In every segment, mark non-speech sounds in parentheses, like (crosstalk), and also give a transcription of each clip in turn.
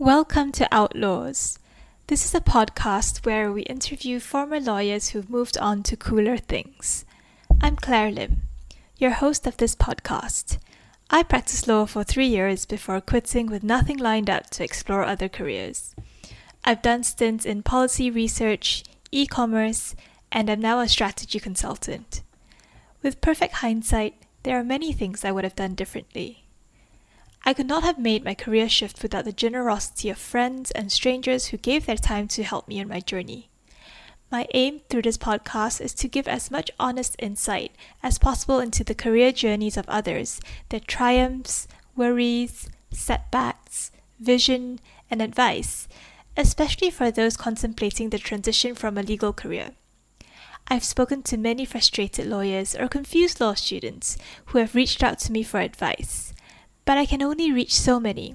Welcome to Outlaws. This is a podcast where we interview former lawyers who've moved on to cooler things. I'm Claire Lim, your host of this podcast. I practiced law for three years before quitting with nothing lined up to explore other careers. I've done stints in policy research, e commerce, and I'm now a strategy consultant. With perfect hindsight, there are many things I would have done differently. I could not have made my career shift without the generosity of friends and strangers who gave their time to help me on my journey. My aim through this podcast is to give as much honest insight as possible into the career journeys of others, their triumphs, worries, setbacks, vision, and advice, especially for those contemplating the transition from a legal career. I've spoken to many frustrated lawyers or confused law students who have reached out to me for advice but I can only reach so many.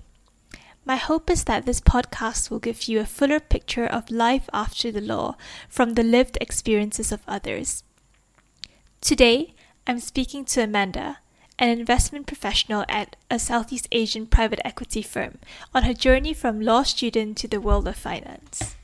My hope is that this podcast will give you a fuller picture of life after the law from the lived experiences of others. Today, I'm speaking to Amanda, an investment professional at a Southeast Asian private equity firm, on her journey from law student to the world of finance.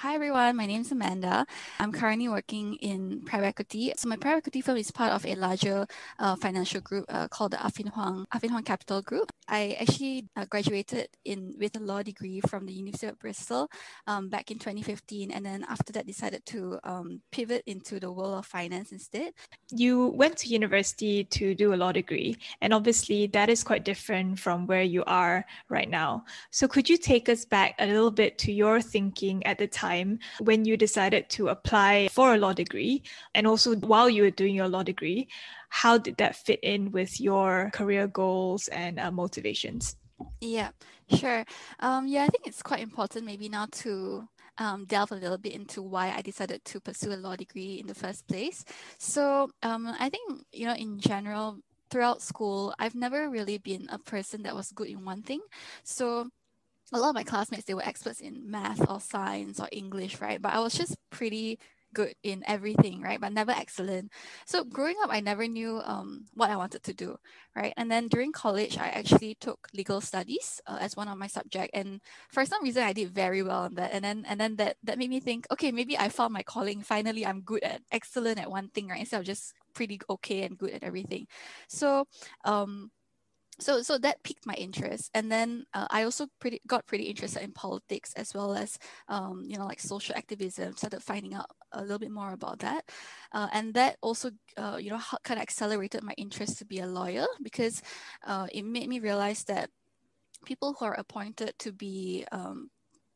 Hi everyone, my name is Amanda. I'm currently working in private equity. So my private equity firm is part of a larger uh, financial group uh, called the Affin Hwang, Affin Hwang Capital Group. I actually uh, graduated in with a law degree from the University of Bristol um, back in 2015, and then after that decided to um, pivot into the world of finance instead. You went to university to do a law degree, and obviously that is quite different from where you are right now. So could you take us back a little bit to your thinking at the time? Time when you decided to apply for a law degree and also while you were doing your law degree how did that fit in with your career goals and uh, motivations yeah sure um, yeah i think it's quite important maybe now to um, delve a little bit into why I decided to pursue a law degree in the first place. So um, I think, you know, in general, throughout school, I've never really been a person that was good in one thing. So a lot of my classmates they were experts in math or science or english right? But i was just pretty good in everything right? But never excellent. So growing up i never knew um, what i wanted to do right? And then during college i actually took legal studies uh, as one of my subject. And for some reason i did very well on that. And then and then that that made me think okay maybe i found my calling. Finally i'm good at excellent at one thing right? Instead of just pretty okay and good at everything. So um so so that piqued my interest. And then uh, i also pretty got pretty interested in politics as well as um, you know like social activism started finding out a little bit more about that. Uh, and that also uh, you know kind of accelerated my interest to be a lawyer because uh, it made me realize that people who are appointed to be um,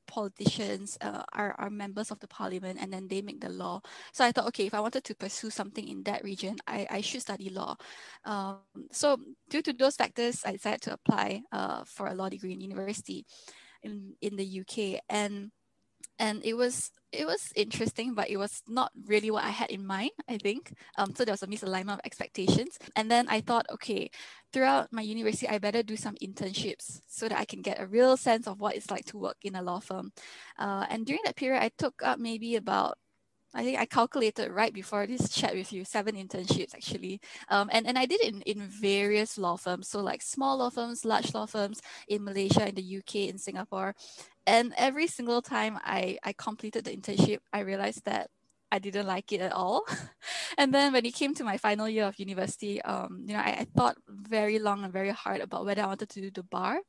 politicians uh, are, are members of the parliament and then they make the law. So I thought, okay, if I wanted to pursue something in that region, I, I should study law. Um, so due to those factors, I decided to apply uh, for a law degree in university in, in the UK. And and it was it was interesting, but it was not really what I had in mind, I think. Um, so there was a misalignment of expectations. And then I thought, okay, throughout my university, I better do some internships so that I can get a real sense of what it's like to work in a law firm. Uh, and during that period, I took up maybe about I think I calculated right before this chat with you, seven internships actually. Um, and, and I did it in, in various law firms. So like small law firms, large law firms in Malaysia, in the UK, in Singapore. And every single time I, I completed the internship, I realized that I didn't like it at all. (laughs) and then when it came to my final year of university, um, you know, I, I, thought very long and very hard about whether I wanted to do the bar.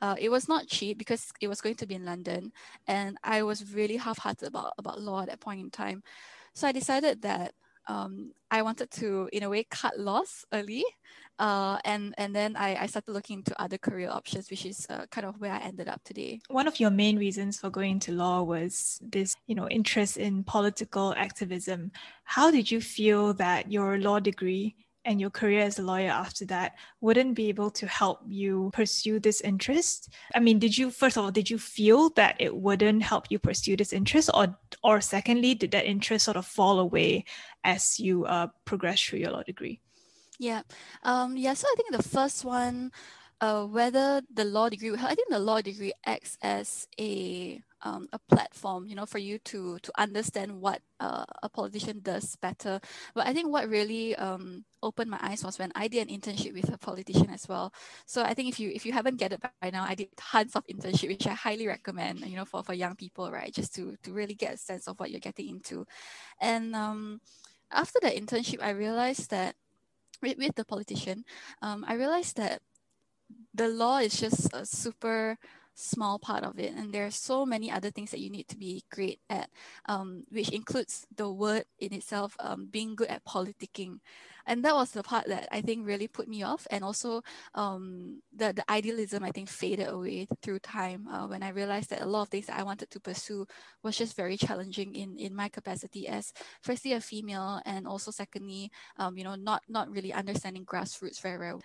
Uh, it was not cheap because it was going to be in London, and I was really half-hearted about about law at that point in time. So I decided that um, I wanted to, in a way, cut loss early. Uh, and and then I, I started looking into other career options, which is uh, kind of where I ended up today. One of your main reasons for going into law was this, you know, interest in political activism. How did you feel that your law degree and your career as a lawyer after that wouldn't be able to help you pursue this interest? I mean did you first of all did you feel that it wouldn't help you pursue this interest? Or or secondly did that interest sort of fall away as you uh, progress through your law degree? Yeah. Um yeah so i think the first one uh, whether the law degree, I think the law degree acts as a um, a platform, you know, for you to to understand what uh, a politician does better. But I think what really um, opened my eyes was when I did an internship with a politician as well. So I think if you if you haven't it by now, I did tons of internship, which I highly recommend, you know, for, for young people, right? Just to to really get a sense of what you're getting into. And um, after the internship, I realized that with, with the politician, um, I realized that the law is just a super small part of it and there are so many other things that you need to be great at um, which includes the word in itself um, being good at politicking and that was the part that i think really put me off and also um, the, the idealism i think faded away through time uh, when i realized that a lot of things that i wanted to pursue was just very challenging in, in my capacity as firstly a female and also secondly um, you know not not really understanding grassroots very well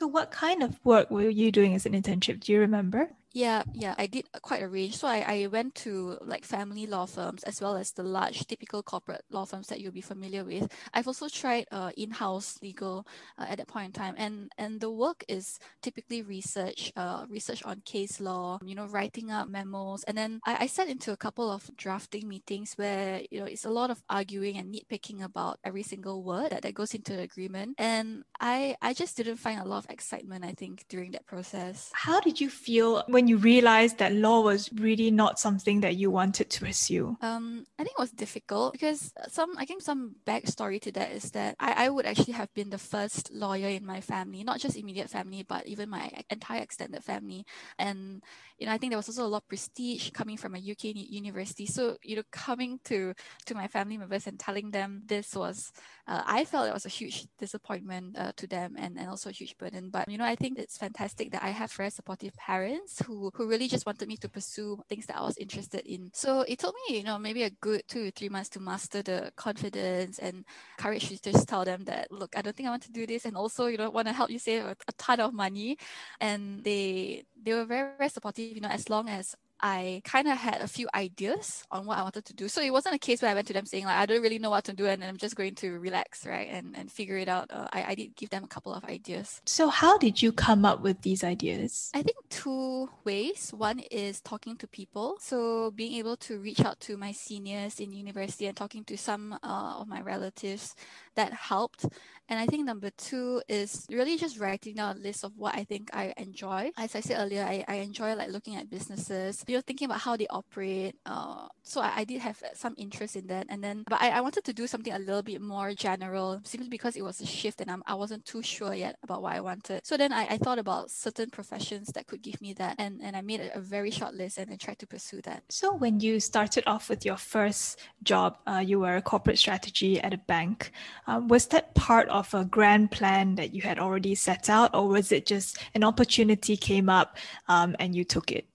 so, what kind of work were you doing as an internship? Do you remember? Yeah, yeah, I did quite a range. So I, I went to like family law firms as well as the large typical corporate law firms that you'll be familiar with. I've also tried uh, in-house legal uh, at that point in time, and and the work is typically research, uh, research on case law, you know, writing up memos, and then I, I sat into a couple of drafting meetings where you know it's a lot of arguing and nitpicking about every single word that, that goes into the agreement, and I I just didn't find a lot of excitement. I think during that process. How did you feel when when you realized that law was really not something that you wanted to pursue? Um, I think it was difficult because some, I think some backstory to that is that I, I would actually have been the first lawyer in my family, not just immediate family, but even my entire extended family. And, you know, I think there was also a lot of prestige coming from a UK university. So, you know, coming to, to my family members and telling them this was, uh, I felt it was a huge disappointment uh, to them and, and also a huge burden. But, you know, I think it's fantastic that I have very supportive parents who, who really just wanted me to pursue things that I was interested in. So it took me, you know, maybe a good two or three months to master the confidence and courage to just tell them that, look, I don't think I want to do this. And also, you know, want to help you save a, a ton of money. And they they were very, very supportive, you know, as long as I kind of had a few ideas on what I wanted to do. So it wasn't a case where I went to them saying like I don't really know what to do and I'm just going to relax, right, and and figure it out. Uh, I I did give them a couple of ideas. So how did you come up with these ideas? I think two ways. One is talking to people. So being able to reach out to my seniors in university and talking to some uh, of my relatives that helped. And I think number two is really just writing down a list of what I think I enjoy. As I said earlier, I, I enjoy like looking at businesses, you know, thinking about how they operate. Uh, so I, I did have some interest in that. And then, but I, I wanted to do something a little bit more general simply because it was a shift and I'm, I wasn't too sure yet about what I wanted. So then I, I thought about certain professions that could give me that. And, and I made a, very short list and I tried to pursue that. So when you started off with your first job, uh, you were a corporate strategy at a bank. Um, was that part of a grand plan that you had already set out, or was it just an opportunity came up um, and you took it?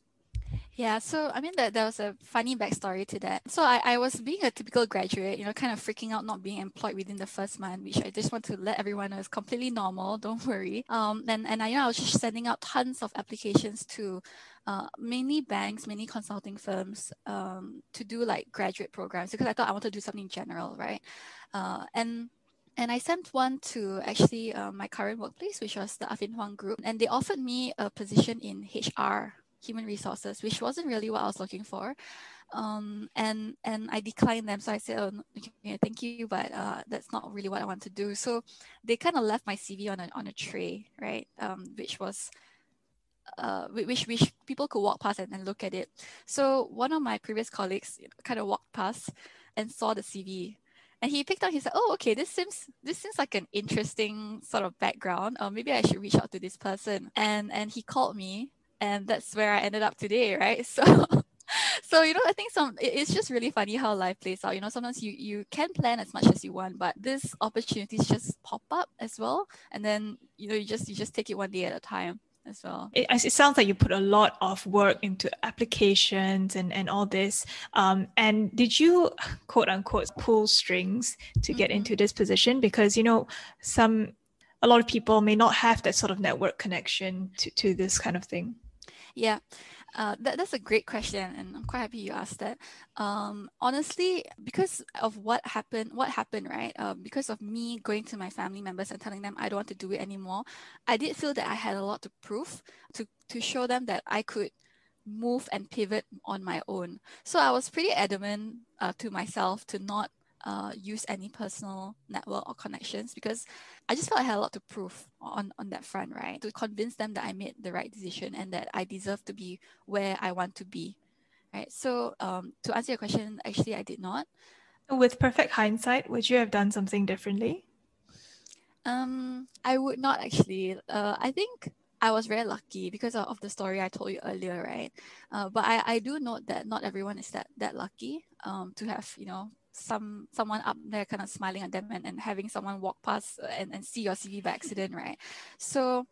Yeah, so I mean that there was a funny backstory to that. So I, I was being a typical graduate, you know, kind of freaking out not being employed within the first month, which I just want to let everyone know is completely normal. (laughs) Don't worry. Um, and and I you know I was just sending out tons of applications to uh, mainly banks, many consulting firms um, to do like graduate programs because I thought I wanted to do something general, right? Uh, and and I sent one to actually uh, my current workplace, which was the Affin Hwang Group, and they offered me a position in HR, human resources, which wasn't really what I was looking for. Um, and and I declined them. So I said, oh, thank you, but uh, that's not really what I want to do. So they kind of left my CV on a on a tray, right? Um, which was uh, which which people could walk past and, and look at it. So one of my previous colleagues kind of walked past and saw the CV and he picked up he said oh okay this seems this seems like an interesting sort of background or uh, maybe i should reach out to this person and and he called me and that's where i ended up today right (laughs) so so you know i think some it's just really funny how life plays out you know sometimes you you can plan as much as you want but these opportunities just pop up as well and then you know you just you just take it one day at a time as well. It, it sounds like you put a lot of work into applications and, and all this. Um, and did you, quote unquote, pull strings to get mm-hmm. into this position? Because, you know, some, a lot of people may not have that sort of network connection to, to this kind of thing. Yeah. Uh, that, that's a great question, and I'm quite happy you asked that. Um, honestly, because of what happened, what happened, right? Uh, because of me going to my family members and telling them I don't want to do it anymore, I did feel that I had a lot to prove to to show them that I could move and pivot on my own. So I was pretty adamant uh, to myself to not uh, use any personal network or connections because I just felt I had a lot to prove on, on that front, right? To convince them that I made the right decision and that I deserve to be where I want to be, right? So um, to answer your question, actually, I did not. With perfect hindsight, would you have done something differently? Um, I would not actually. Uh, I think I was very lucky because of the story I told you earlier, right? Uh, but I, I do note that not everyone is that that lucky um, to have you know some someone up there kind of smiling at them and, and having someone walk past and, and see your CV by accident, right? So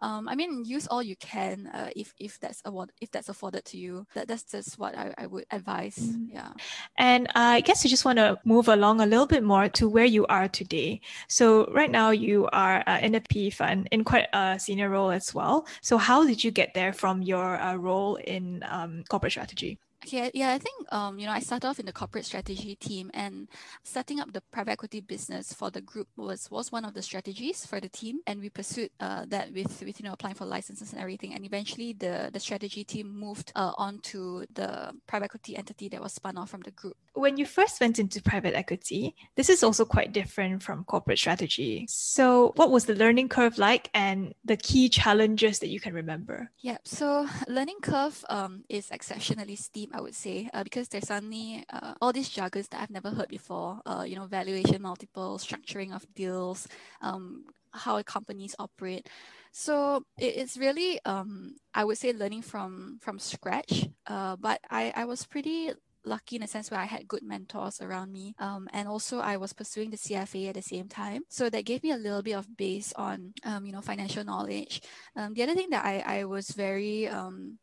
um, I mean, use all you can uh, if if that's award if that's afforded to you. That that's just what I, I would advise. Mm. Yeah. And uh, I guess I just want to move along a little bit more to where you are today. So right now you are uh, in a PE fund in quite a senior role as well. So how did you get there from your uh, role in um, corporate strategy? Yeah, yeah, I think um, you know, I started off in the corporate strategy team and setting up the private equity business for the group was was one of the strategies for the team, and we pursued uh, that with with you know applying for licenses and everything, and eventually the the strategy team moved uh, on to the private equity entity that was spun off from the group. When you first went into private equity, this is also quite different from corporate strategy. So, what was the learning curve like, and the key challenges that you can remember? Yeah, so learning curve um, is exceptionally steep I would say, uh, because there's suddenly uh, all these jargons that I've never heard before. Uh, you know, valuation multiples, structuring of deals, um, how companies operate. So it, it's really, um, I would say, learning from from scratch. Uh, but I I was pretty lucky in a sense where I had good mentors around me. Um, and also I was pursuing the CFA at the same time. So that gave me a little bit of base on, um, you know, financial knowledge. Um, the other thing that I, I was very, um,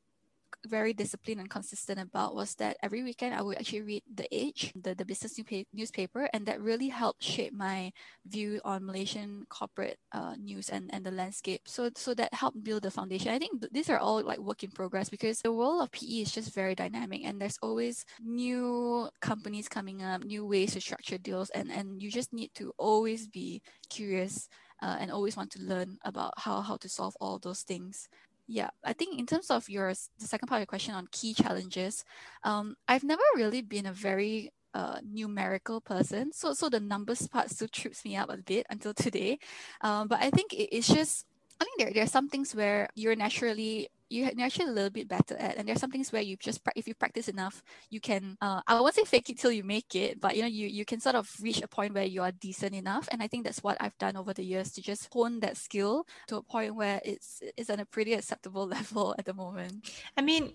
very disciplined and consistent about was that every weekend I would actually read The Edge, the, the business newspaper, and that really helped shape my view on Malaysian corporate uh, news and, and the landscape. So, so that helped build the foundation. I think these are all like work in progress because the world of PE is just very dynamic and there's always new companies coming up, new ways to structure deals, and, and you just need to always be curious uh, and always want to learn about how, how to solve all those things. Yeah, I think in terms of your the second part of your question on key challenges, um, I've never really been a very uh, numerical person, so so the numbers part still trips me up a bit until (laughs) today. Um, but I think it, it's just I think there, there are some things where you're naturally you're actually a little bit better at and there's some things where you just if you practice enough you can uh, i won't say fake it till you make it but you know you you can sort of reach a point where you are decent enough and i think that's what i've done over the years to just hone that skill to a point where it's it's at a pretty acceptable (laughs) level at the moment. I mean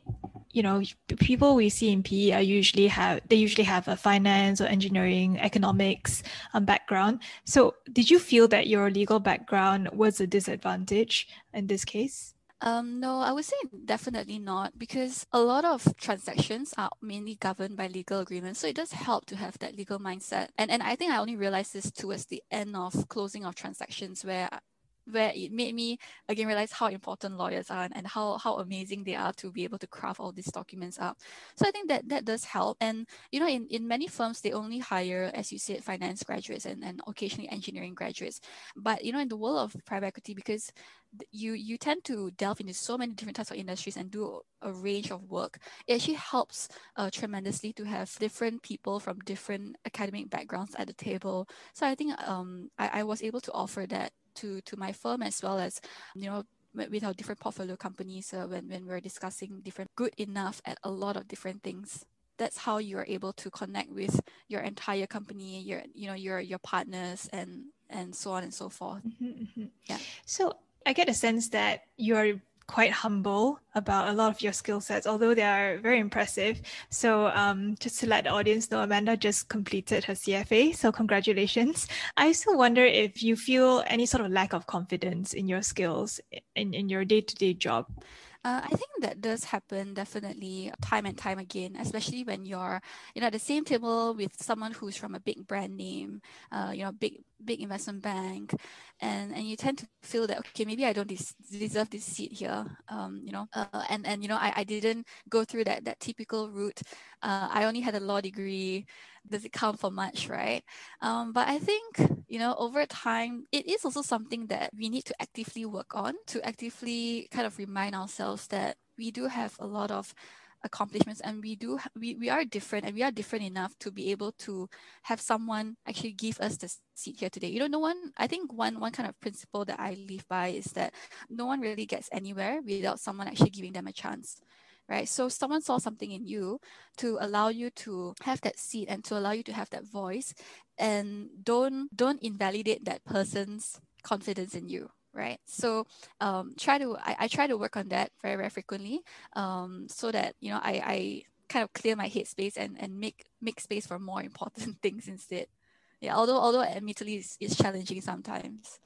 you know people we see in PE are usually have they usually have a finance or engineering economics um, background. So did you feel that your legal background was a disadvantage in this case um, no, I would say definitely not because a lot of transactions are mainly governed by legal agreements. So it does help to have that legal mindset. And and I think I only realized this towards the end of closing of transactions where where it made me again realize how important lawyers are and how, how amazing they are to be able to craft all these documents up. So I think that that does help. And you know, in, in many firms they only hire, as you said, finance graduates and, and occasionally engineering graduates. But you know, in the world of private equity, because you you tend to delve into so many different types of industries and do a range of work it actually helps uh, tremendously to have different people from different academic backgrounds at the table so i think um, I, I was able to offer that to to my firm as well as you know with our different portfolio companies uh, when, when we're discussing different good enough at a lot of different things. That's how you're able to connect with your entire company your you know your your partners and and so on and so forth. Mm-hmm, mm-hmm. yeah. So i get a sense that you're quite humble about a lot of your skill sets, although they are very impressive. So, um, just to let the audience know, Amanda just completed her CFA. So, congratulations. I also wonder if you feel any sort of lack of confidence in your skills in, in your day to day job. Uh, I think that does happen definitely time and time again, especially when you're you know at the same table with someone who's from a big brand name, uh, you know, big big investment bank and and you tend to feel that okay maybe i don't des- deserve this seat here um, you know uh, and and you know I, I didn't go through that that typical route. Uh, i only had a law degree does it count for much right? Um, but i think you know over time it is also something that we need to actively work on to actively kind of remind ourselves that we do have a lot of accomplishments and we do we, we are different and we are different enough to be able to have someone actually give us the seat here today. You know no one i think one one kind of principle that i live by is that no one really gets anywhere without someone actually giving them a chance right? So someone saw something in you to allow you to have that seat and to allow you to have that voice and don't don't invalidate that person's confidence in you right? So um, try to I, I try to work on that very very frequently um, so that you know I, I kind of clear my headspace and and make make space for more important (laughs) things instead. Yeah although although admittedly it's, it's challenging sometimes.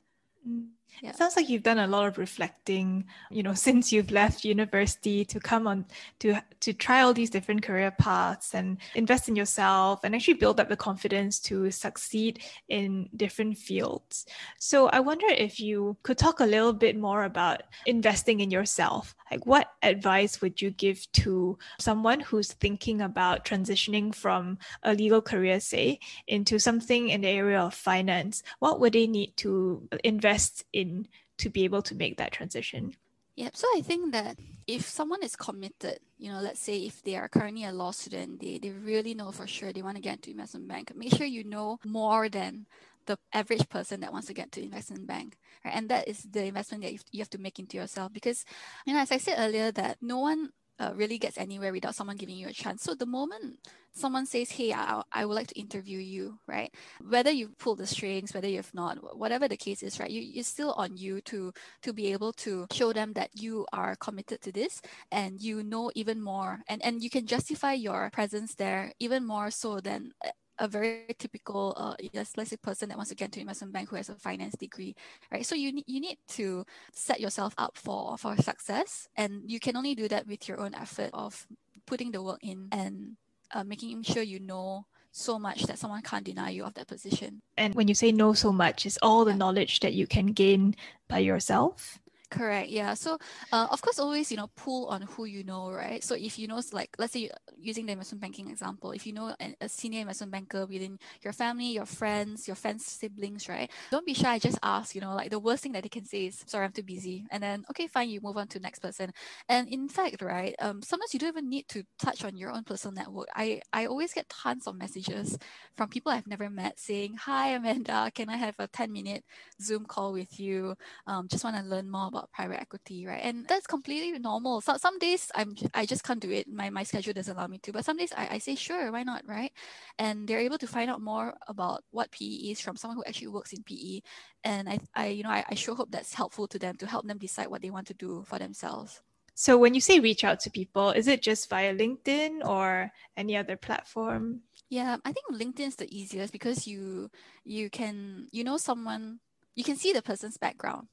Mm. Yeah. It sounds like you've done a lot of reflecting, you know, (laughs) since you've left university to come on to to try all these different career paths and invest in yourself and actually build up the confidence to succeed in different fields. So I wonder if you could talk a little bit more about investing in yourself. Like what advice would you give to someone who's thinking about transitioning from a legal career, say, into something in the area of finance? What would they need to invest in in to be able to make that transition. Yep. So I think that if someone is committed, you know, let's say if they are currently a law student, they, they really know for sure they want to get into investment bank, make sure you know more than the average person that wants to get to investment bank. Right? And that is the investment that you have to make into yourself. Because, you know, as I said earlier, that no one uh, really gets anywhere without someone giving you a chance. So the moment someone says, "Hey, I, I would like to interview you," right? Whether you pull the strings, whether you've not, whatever the case is, right? You, it's still on you to to be able to show them that you are committed to this and you know even more, and and you can justify your presence there even more so than a very typical uh, dyslexic person that wants to get into investment bank who has a finance degree, right? So you need you need to set yourself up for for success, and you can only do that with your own effort of putting the work in and uh, making sure you know so much that someone can't deny you of that position. And when you say know so much, it's all the yeah. knowledge that you can gain by yourself. Correct. Yeah. So, uh, of course, always you know pull on who you know, right? So if you know, like let's say using the investment banking example, if you know a senior investment banker within your family, your friends, your friends' siblings, right? Don't be shy. Just ask. You know, like the worst thing that they can say is, "Sorry, I'm too busy," and then okay, fine, you move on to next person. And in fact, right, um, sometimes you don't even need to touch on your own personal network. I I always get tons of messages from people I've never met saying, "Hi, Amanda, can I have a ten minute Zoom call with you? Um, just want to learn more about." private equity, right? And that's completely normal. So some days I'm I just can't do it. My my schedule doesn't allow me to. But some days I, I say sure, why not, right? And they're able to find out more about what PE is from someone who actually works in PE. And I, I you know I, I sure hope that's helpful to them to help them decide what they want to do for themselves. So when you say reach out to people, is it just via LinkedIn or any other platform? Yeah, I think LinkedIn is the easiest because you you can you know someone you can see the person's background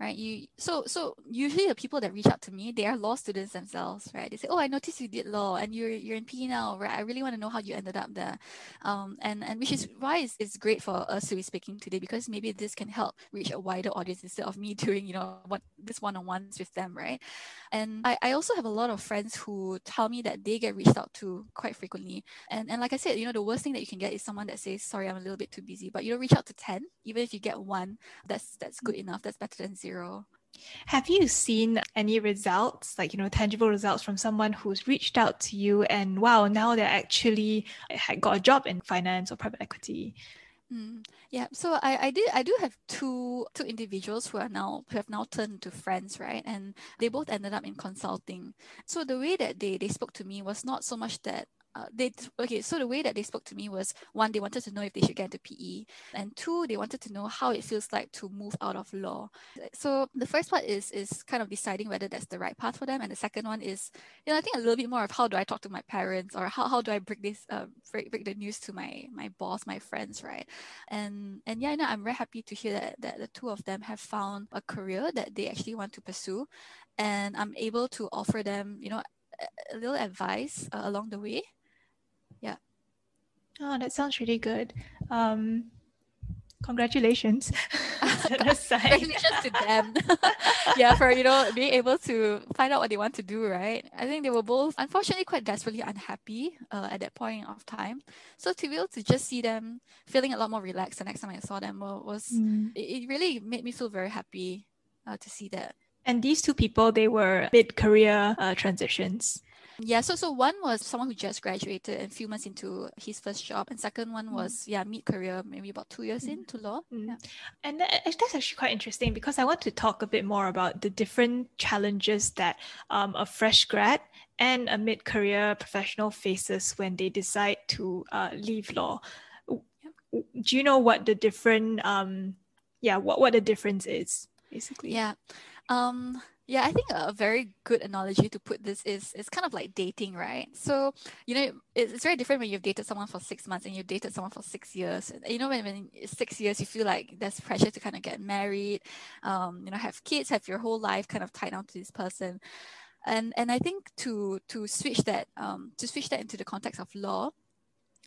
right? You so so usually the people that reach out to me they are law students themselves right? They say oh i noticed you did law and you're you're in pe now right? I really want to know how you ended up there. Um and and which is why it's, it's great for us to be speaking today because maybe this can help reach a wider audience instead of me (laughs) doing you know what this one-on-ones with them right? And I, I also have a lot of friends who tell me that they get reached out to quite frequently. And and like i said you know the worst thing that you can get is someone that says sorry i'm a little bit too busy. But you know reach out to 10 even if you get one that's that's good enough that's better than zero. Have you seen any results, like, you know, tangible results from someone who's reached out to you and wow, now they're actually got a job in finance or private equity? Mm, yeah, so I, I did I do have two two individuals who are now who have now turned to friends, right? And they both ended up in consulting. So the way that they they spoke to me was not so much that uh, they okay so the way that they spoke to me was one they wanted to know if they should get into pe and two they wanted to know how it feels like to move out of law. So the first part is is kind of deciding whether that's the right path for them and the second one is you know i think a little bit more of how do i talk to my parents or how, how do i break this uh, break, break the news to my my boss my friends right? And and yeah no, i'm very happy to hear that, that the two of them have found a career that they actually want to pursue and i'm able to offer them you know a little advice uh, along the way Oh, that sounds really good. Um, Congratulations. (laughs) (laughs) Congratulations to them. (laughs) yeah, for you know being able to find out what they want to do, right? I think they were both unfortunately quite desperately unhappy uh, at that point of time. So to be able to just see them feeling a lot more relaxed the next time I saw them was mm. it, it, really made me feel very happy uh, to see that. And these two people, they were mid career uh, transitions. Yeah, so so one was someone who just graduated and few months into his first job, and second one mm. was yeah mid career, maybe about two years mm. into law. Mm. Yeah. And that, that's actually quite interesting because I want to talk a bit more about the different challenges that um, a fresh grad and a mid career professional faces when they decide to uh, leave law. Do you know what the different um yeah what what the difference is basically? Yeah. Um yeah, I think a very good analogy to put this is it's kind of like dating, right? So, you know, it's, very different when you've dated someone for six months and you've dated someone for six years. You know, when, when it's six years, you feel like there's pressure to kind of get married, um, you know, have kids, have your whole life kind of tied down to this person. And and I think to to switch that um, to switch that into the context of law,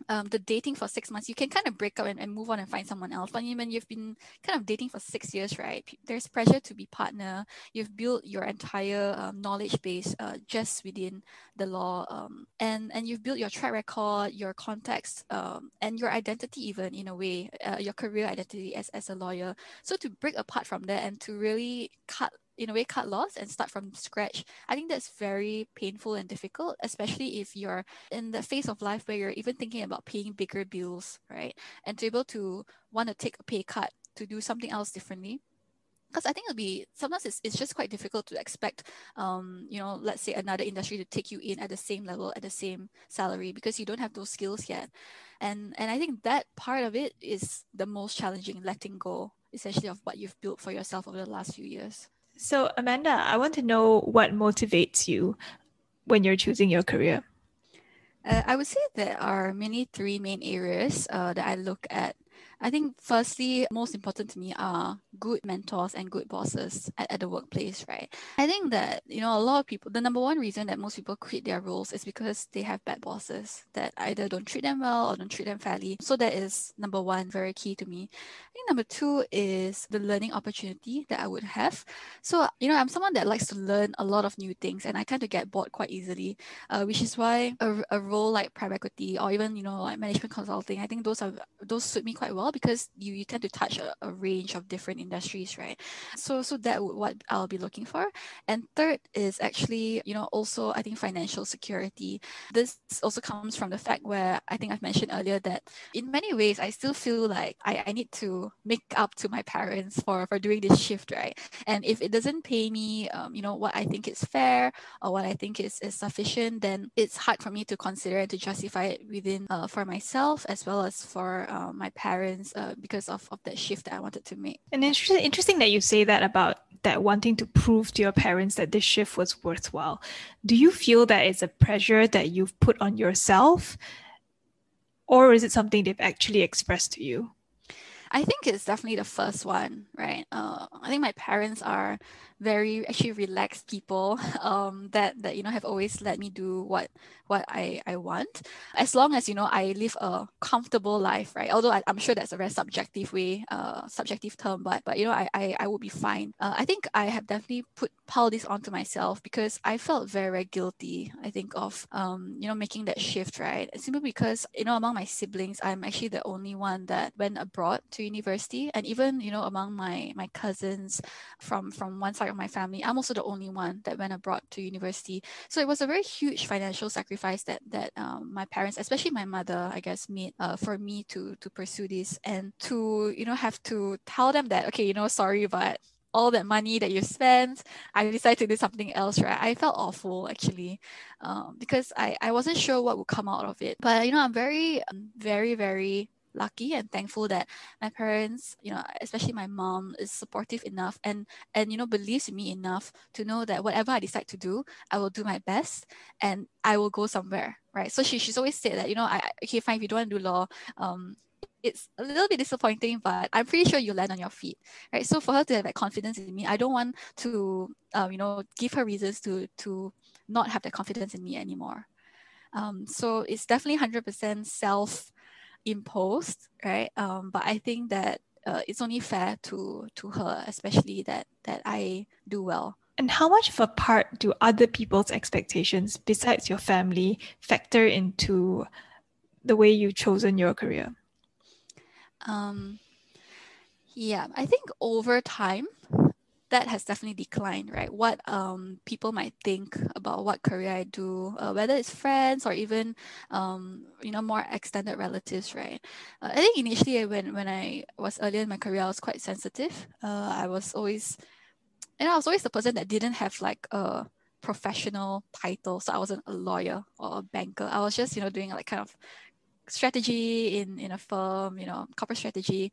um, the dating for six months, you can kind of break up and, and move on and find someone else. But when you've been kind of dating for six years, right, there's pressure to be partner. You've built your entire um, knowledge base uh, just within the law, um, and and you've built your track record, your context, um, and your identity even in a way, uh, your career identity as as a lawyer. So to break apart from that and to really cut in a way cut loss and start from scratch i think that's very painful and difficult especially if you're in the phase of life where you're even thinking about paying bigger bills right? And to be able to want to take a pay cut to do something else differently. Because I think it'll be sometimes it's, it's just quite difficult to expect um you know let's say another industry to take you in at the same level at the same salary because you don't have those skills yet. And and I think that part of it is the most challenging letting go essentially of what you've built for yourself over the last few years so, Amanda, I want to know what motivates you when you're choosing your career. Uh, I would say there are mainly three main areas uh, that I look at I think firstly, most important to me are good mentors and good bosses at, at the workplace, right? I think that, you know, a lot of people, the number one reason that most people quit their roles is because they have bad bosses that either don't treat them well or don't treat them fairly. So that is number one, very key to me. I think number two is the learning opportunity that I would have. So, you know, I'm someone that likes to learn a lot of new things and I tend to get bored quite easily, uh, which is why a, a role like private equity or even, you know, like management consulting, I think those are, those suit me quite well because you, you tend to touch a, a range of different industries, right? So so that what I'll be looking for. And third is actually, you know, also I think financial security. This also comes from the fact where I think I've mentioned earlier that in many ways I still feel like I, I need to make up to my parents for, for doing this shift, right? And if it doesn't pay me, um, you know, what I think is fair or what I think is, is sufficient, then it's hard for me to consider and to justify it within uh, for myself as well as for uh, my parents uh, because of, of that shift that I wanted to make. And interesting, interesting that you say that about that wanting to prove to your parents that this shift was worthwhile. Do you feel that it's a pressure that you've put on yourself, or is it something they've actually expressed to you? I think it's definitely the first one, right? Uh, I think my parents are very actually relaxed people (laughs) um, that that you know have always let me do what what I, I want. As long as you know I live a comfortable life right? Although I, am sure that's a very subjective way uh, subjective term but but you know I I, I would be fine. Uh, I think I have definitely put piled this onto myself because I felt very very guilty I think of um, you know making that shift right? Simply because you know among my siblings I'm actually the only one that went abroad to university. And even you know among my my cousins from from one side of my family, I'm also the only one that went abroad to university. So it was a very huge financial sacrifice that that um, my parents, especially my mother, I guess, made uh, for me to to pursue this and to you know have to tell them that okay, you know, sorry, but all that money that you spent, I decided to do something else, right? I felt awful actually, um, because I, I wasn't sure what would come out of it. But you know, I'm very, um, very, very lucky and thankful that my parents, you know, especially my mom, is supportive enough and and you know believes in me enough to know that whatever I decide to do, I will do my best and I will go somewhere, right? So she she's always said that you know, I okay fine if you don't want to do law, um, it's a little bit disappointing, but I'm pretty sure you land on your feet, right? So for her to have that confidence in me, I don't want to, um, you know, give her reasons to to not have that confidence in me anymore. Um, so it's definitely 100% self imposed, right? Um, but I think that uh, it's only fair to to her, especially that that I do well. And how much of a part do other people's expectations, besides your family, factor into the way you've chosen your career? Um, yeah, I think over time, that has definitely declined, right? What um, people might think about what career I do, uh, whether it's friends or even um, you know more extended relatives, right? Uh, I think initially when when I was earlier in my career, I was quite sensitive. Uh, I was always, you know, I was always the person that didn't have like a professional title, so I wasn't a lawyer or a banker. I was just you know doing like kind of strategy in in a firm, you know, corporate strategy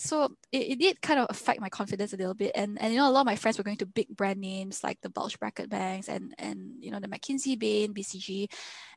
so it, it did kind of affect my confidence a little bit. And and you know, a lot of my friends were going to big brand names like the bulge bracket banks and and you know the McKinsey, Bain, BCG,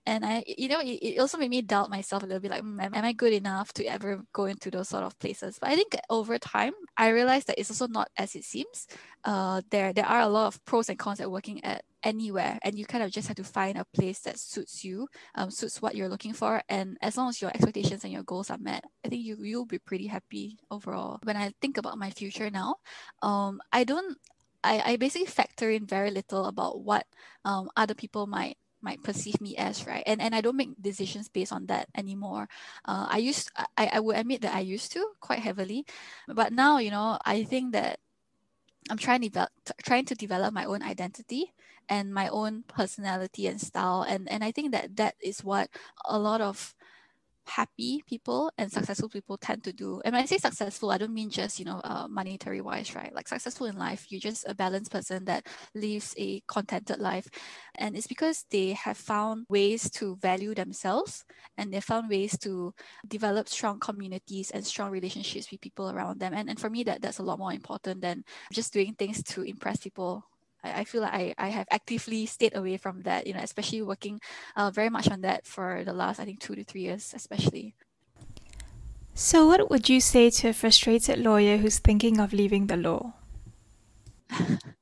and I you know it, it also made me doubt myself a little bit like mm, am, am I good enough to ever go into those sort of places? But I think over time I realized that it's also not as it seems. Uh, there there are a lot of pros and cons at working at anywhere and you kind of just have to find a place that suits you um, suits what you're looking for and as long as your expectations and your goals are met i think you, you'll be pretty happy overall. When i think about my future now um, i don't I, I basically factor in very little about what um, other people might might perceive me as right? And and i don't make decisions based on that anymore. Uh, i used I, I would admit that i used to quite heavily but now you know i think that i'm trying to develop trying to develop my own identity and my own personality and style and and i think that that is what a lot of happy people and successful people tend to do. And when I say successful, I don't mean just, you know, uh, monetary wise, right? Like successful in life, you're just a balanced person that lives a contented life. And it's because they have found ways to value themselves and they found ways to develop strong communities and strong relationships with people around them. And, and for me, that that's a lot more important than just doing things to impress people I, I feel like I, I have actively stayed away from that, you know, especially working uh, very much on that for the last, I think, two to three years, especially. So, what would you say to a frustrated lawyer who's thinking of leaving the law? (laughs)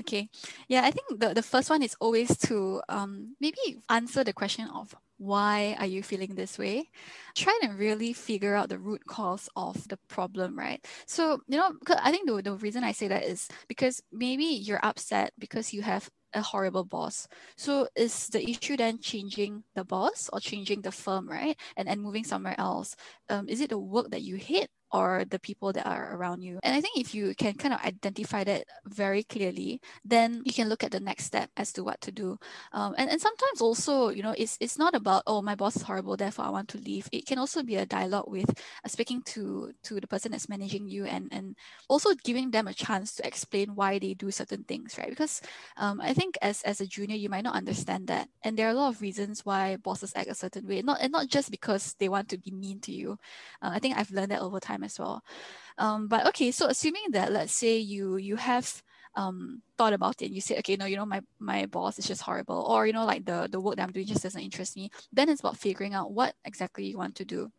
okay. Yeah, I think the, the first one is always to um, maybe answer the question of why are you feeling this way? Try to really figure out the root cause of the problem right? So you know i think the, the reason i say that is because maybe you're upset because you have a horrible boss. So is the issue then changing the boss or changing the firm right? And and moving somewhere else? Um, is it the work that you hate or the people that are around you. And I think if you can kind of identify that very clearly, then you can look at the next step as to what to do. Um, and, and sometimes also, you know, it's, it's not about, oh, my boss is horrible, therefore I want to leave. It can also be a dialogue with uh, speaking to, to the person that's managing you and, and also giving them a chance to explain why they do certain things, right? Because um, I think as, as a junior, you might not understand that. And there are a lot of reasons why bosses act a certain way, not, and not just because they want to be mean to you. Uh, I think I've learned that over time time as well. Um, but okay, so assuming that let's say you you have um, thought about it, and you say, okay, no, you know, my my boss is just horrible, or you know, like the the work that I'm doing just doesn't interest me. Then it's about figuring out what exactly you want to do.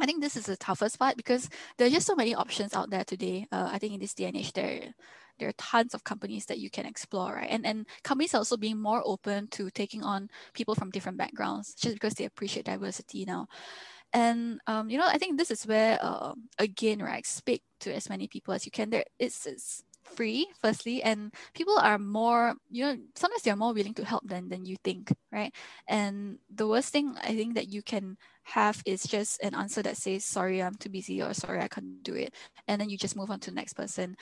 I think this is the toughest part because there are just so many options out there today. Uh, I think in this day and age, there there are tons of companies that you can explore, right? And and companies are also being more open to taking on people from different backgrounds, just because they appreciate diversity now. And um, you know, I think this is where uh, again, right, speak to as many people as you can. There, it's, it's free firstly and people are more you know sometimes they're more willing to help than than you think right? And the worst thing i think that you can have is just an answer that says sorry i'm too busy or sorry i can't do it and then you just move on to the next person.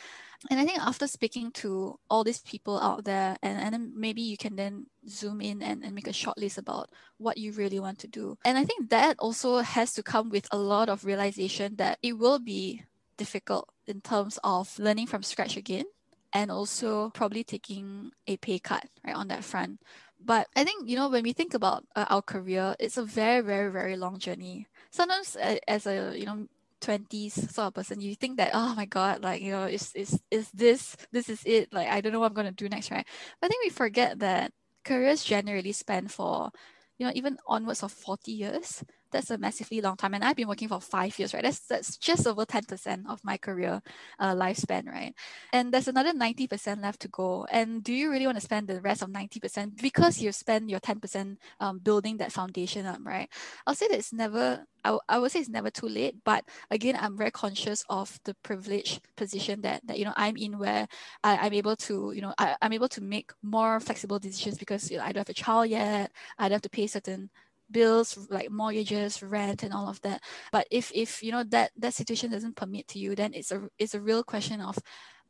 And i think after speaking to all these people out there and, and then maybe you can then zoom in and, and make a short list about what you really want to do. And i think that also has to come with a lot of realization that it will be difficult in terms of learning from scratch again and also probably taking a pay cut right on that front. But i think you know when we think about uh, our career it's a very very very long journey. Sometimes uh, as a you know 20s sort of person you think that oh my god like you know is is is this this is it like i don't know what i'm going to do next right? But i think we forget that careers generally span for you know even onwards of 40 years that's a massively long time. And I've been working for five years, right? That's that's just over 10% of my career uh, lifespan, right? And there's another 90% left to go. And do you really want to spend the rest of 90% because you spend your 10% um, building that foundation up, right? I'll say that it's never I, I would say it's never too late but again i'm very conscious of the privileged position that, that you know i'm in where I, i'm able to you know I, i'm able to make more flexible decisions because you know, i don't have a child yet i don't have to pay certain bills like mortgages rent and all of that. But if if you know that that situation doesn't permit to you then it's a it's a real question of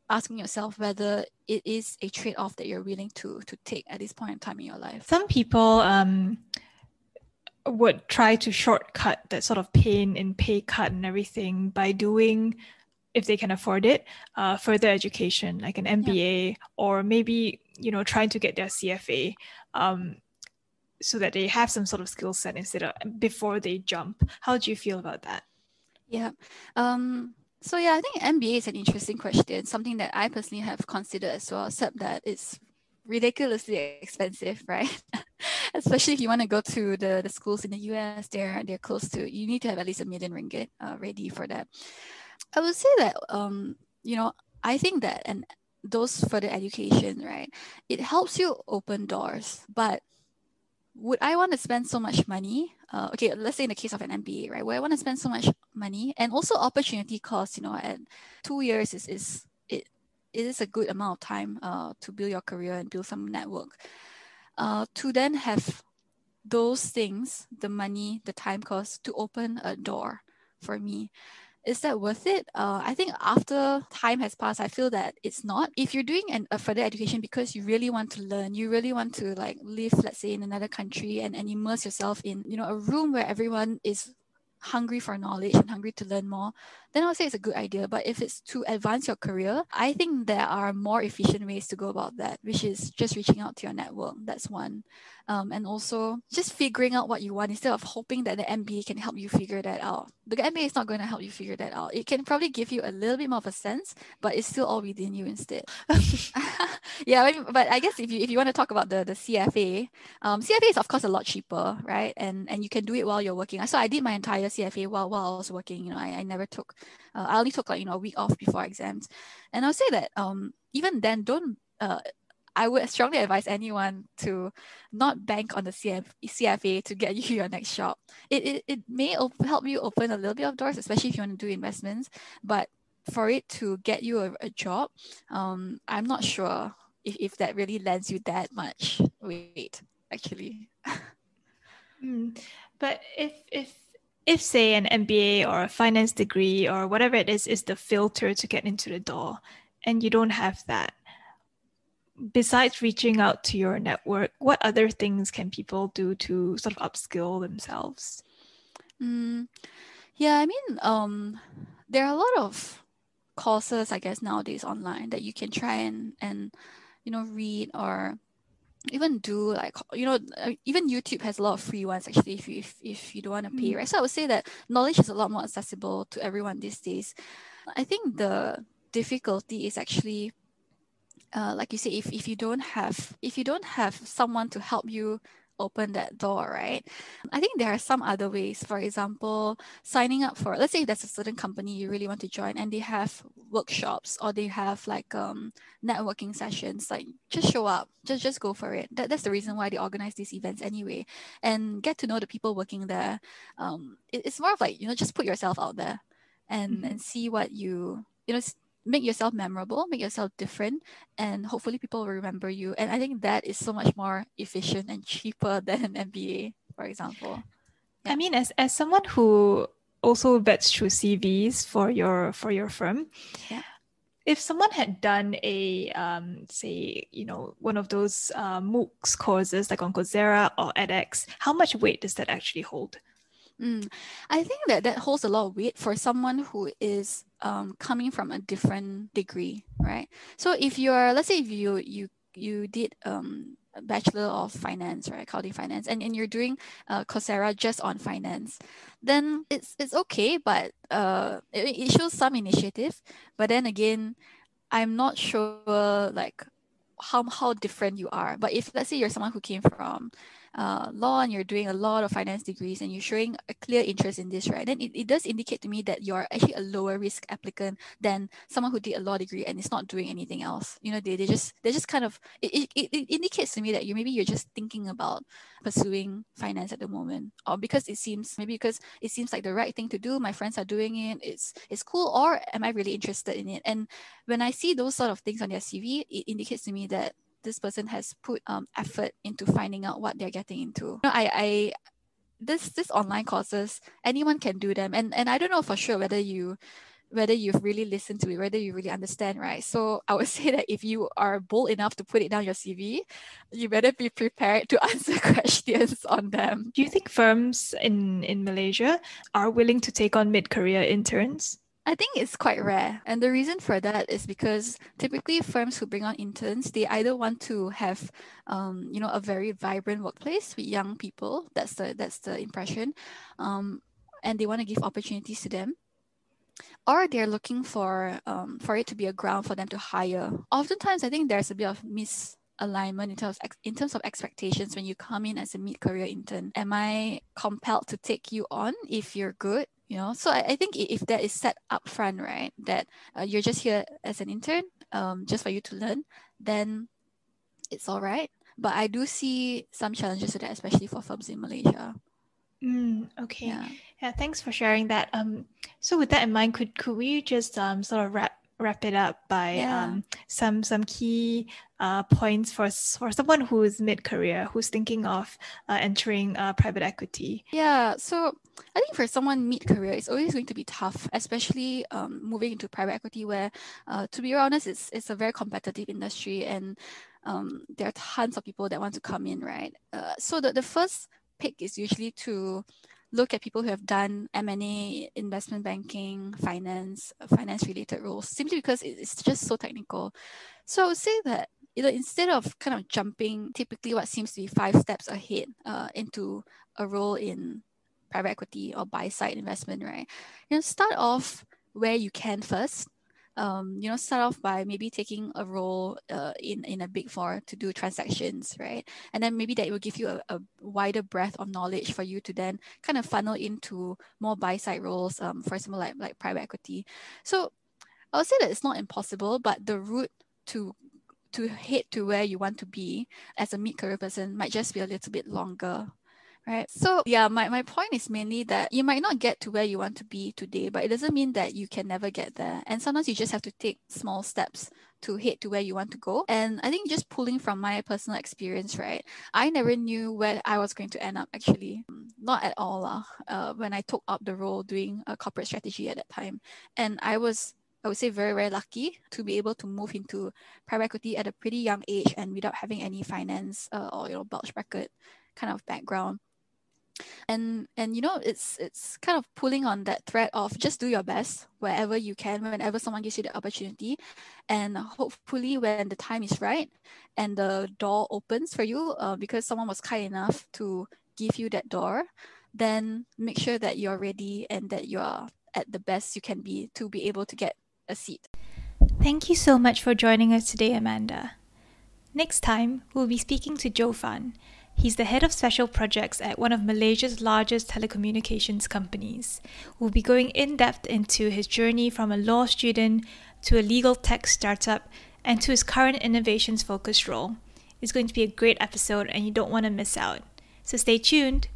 asking yourself whether it is a trade-off that you're willing to to take at this point in time in your life. Some people um would try to shortcut that sort of pain and pay cut and everything by doing if they can afford it uh, further education like an mba yeah. or maybe you know trying to get their cfa um, so that they have some sort of skill set instead of before they jump how do you feel about that yeah um, so yeah i think mba is an interesting question something that i personally have considered as well except that it's ridiculously expensive right (laughs) especially if you want to go to the, the schools in the US, they're they're close to you need to have at least a million ringgit uh, ready for that. I would say that um, you know, I think that and those further education, right, it helps you open doors. But would I want to spend so much money? Uh, okay, let's say in the case of an MBA, right, where I want to spend so much money and also opportunity cost, you know, at two years is is it it is a good amount of time uh, to build your career and build some network uh, to then have those things, the money, the time cost to open a door for me. Is that worth it? Uh, I think after time has passed, I feel that it's not. If you're doing an, a further education because you really want to learn, you really want to like live, let's say, in another country and, and immerse yourself in, you know, a room where everyone is hungry for knowledge and hungry to learn more, then I would say it's a good idea. But if it's to advance your career, I think there are more efficient ways to go about that, which is just reaching out to your network. That's one um, and also just figuring out what you want instead of hoping that the MBA can help you figure that out. The MBA is not going to help you figure that out. It can probably give you a little bit more of a sense, but it's still all within you instead. (laughs) (laughs) yeah, but I guess if you if you want to talk about the the CFA, um, CFA is of course a lot cheaper, right? And and you can do it while you're working. So I did my entire CFA while while I was working. You know, I, I never took, uh, I only took like you know a week off before exams, and I'll say that um even then don't uh I would strongly advise anyone to not bank on the CF, CFA to get (laughs) you your next job. It, it, it may op- help you open a little bit of doors, especially if you want to do investments. But for it to get you a, a job, um, I'm not sure if, if that really lends you that much weight, actually. (laughs) mm, but if, if if say an MBA or a finance degree or whatever it is is the filter to get into the door and you don't have that besides reaching out to your network, what other things can people do to sort of upskill themselves? Mm, yeah, I mean, um, there are a lot of courses, I guess, nowadays online that you can try and and you know read or even do like you know uh, even youtube has a lot of free ones actually if you if, if you don't want to pay mm. right so i would say that knowledge is a lot more accessible to everyone these days i think the difficulty is actually uh, like you say, if, if you don't have if you don't have someone to help you open that door, right? I think there are some other ways. For example, signing up for let's say there's a certain company you really want to join and they have workshops or they have like um networking sessions. Like just show up, just just go for it. That, that's the reason why they organize these events anyway, and get to know the people working there. Um, it, it's more of like you know just put yourself out there and mm-hmm. and see what you you know make yourself memorable, make yourself different, and hopefully people will remember you. And I think that is so much more efficient and cheaper (laughs) than an MBA, for example. Yeah. I mean, as as someone who also vets through CVs for your for your firm, yeah. If someone had done a, um, say, you know, one of those uh, MOOCs courses like on Coursera or edX, how much weight does that actually hold? Mm, I think that that holds a lot of weight for someone who is um, coming from a different degree, right? So if you're, let's say if you you you did um, a bachelor of finance, right, accounting finance, and, and you're doing uh, Coursera just on finance, then it's it's okay, but uh, it, it shows some initiative. But then again, I'm not sure like how how different you are. But if let's say you're someone who came from uh, law and you're doing a lot of finance degrees and you're showing a clear interest in this, right? Then it, it does indicate to me that you're actually a lower risk applicant than someone who did a law degree and is not doing anything else. You know, they, they just they just kind of it, it, it indicates to me that you maybe you're just thinking about pursuing finance at the moment. Or because it seems maybe because it seems like the right thing to do. My friends are doing it, it's it's cool, or am I really interested in it? And when I see those sort of things on their CV, it indicates to me that this person has put um, effort into finding out what they're getting into. You know, I, I this this online courses anyone can do them and and I don't know for sure whether you whether you've really listened to it, whether you really understand, right? So I would (laughs) say that if you are bold enough to put it down your CV, you better be prepared to (laughs) answer (laughs) questions on them. Do you think firms in, in Malaysia are willing to take on mid career interns? I think it's quite rare. And the reason for that is because typically firms who bring on interns, they either want to have um, you know, a very vibrant workplace with young people. That's the that's the impression. Um, and they want to give opportunities to them. Or they're looking for um, for it to be a ground for them to hire. Oftentimes I think there's a bit of misalignment in terms of, in terms of expectations when you come in as a mid-career intern. Am I compelled to take you on if you're good? You know? So I, I think if that is set up front right that uh, you're just here as an intern um, just for you to learn then it's all right. But i do see some challenges to that especially for firms in malaysia. Mm, okay. Yeah. yeah thanks for sharing that. Um so with that in mind could could we just um sort of wrap wrap it up by yeah. um, some some key uh, points for for someone who's mid career who's thinking of uh, entering uh, private equity. Yeah, so I think for someone mid career, it's always going to be tough, especially um, moving into private equity, where uh, to be honest, it's it's a very competitive industry and um, there are tons of people that want to come in, right? Uh, so the, the first pick is usually to look at people who have done M&A, investment banking, finance, finance related roles, simply because it's just so technical. So I would say that you know, instead of kind of jumping typically what seems to be five steps ahead uh, into a role in private equity or buy side investment, right? You know, start off where you can first um, you know, start off by maybe taking a role uh, in, in a big four to do transactions, right? And then maybe that will give you a, a wider breadth of knowledge for you to then kind of funnel into more buy side roles, um, for example, like, like private equity. So I would say that it's not impossible, but the route to to head to where you want to be as a mid-career person might just be a little bit longer right. So yeah my, my point is mainly that you might not get to where you want to be today but it doesn't mean that you can never get there. And sometimes you just have to take small steps to head to where you want to go. And i think just pulling from my personal experience right i never knew where i was going to end up actually. Not at all uh, uh, when i took up the role doing a corporate strategy at that time. And i was I would say very, very lucky to be able to move into private equity at a pretty young age and without having any finance uh, or you know bulge bracket kind of background and and you know it's it's kind of pulling on that thread of just do your best wherever you can whenever someone gives you the opportunity. And hopefully when the time is right and the door opens for you uh, because someone was kind enough to give you that door then make sure that you're ready and that you're at the best you can be to be able to get a seat. Thank you so much for joining us today amanda. Next time we'll be speaking to joe fan He's the head of special projects at one of Malaysia's largest telecommunications companies. We'll be going in depth into his journey from a law student to a legal tech startup and to his current innovations focused role. It's going to be a great episode and you don't want to miss out. So stay tuned.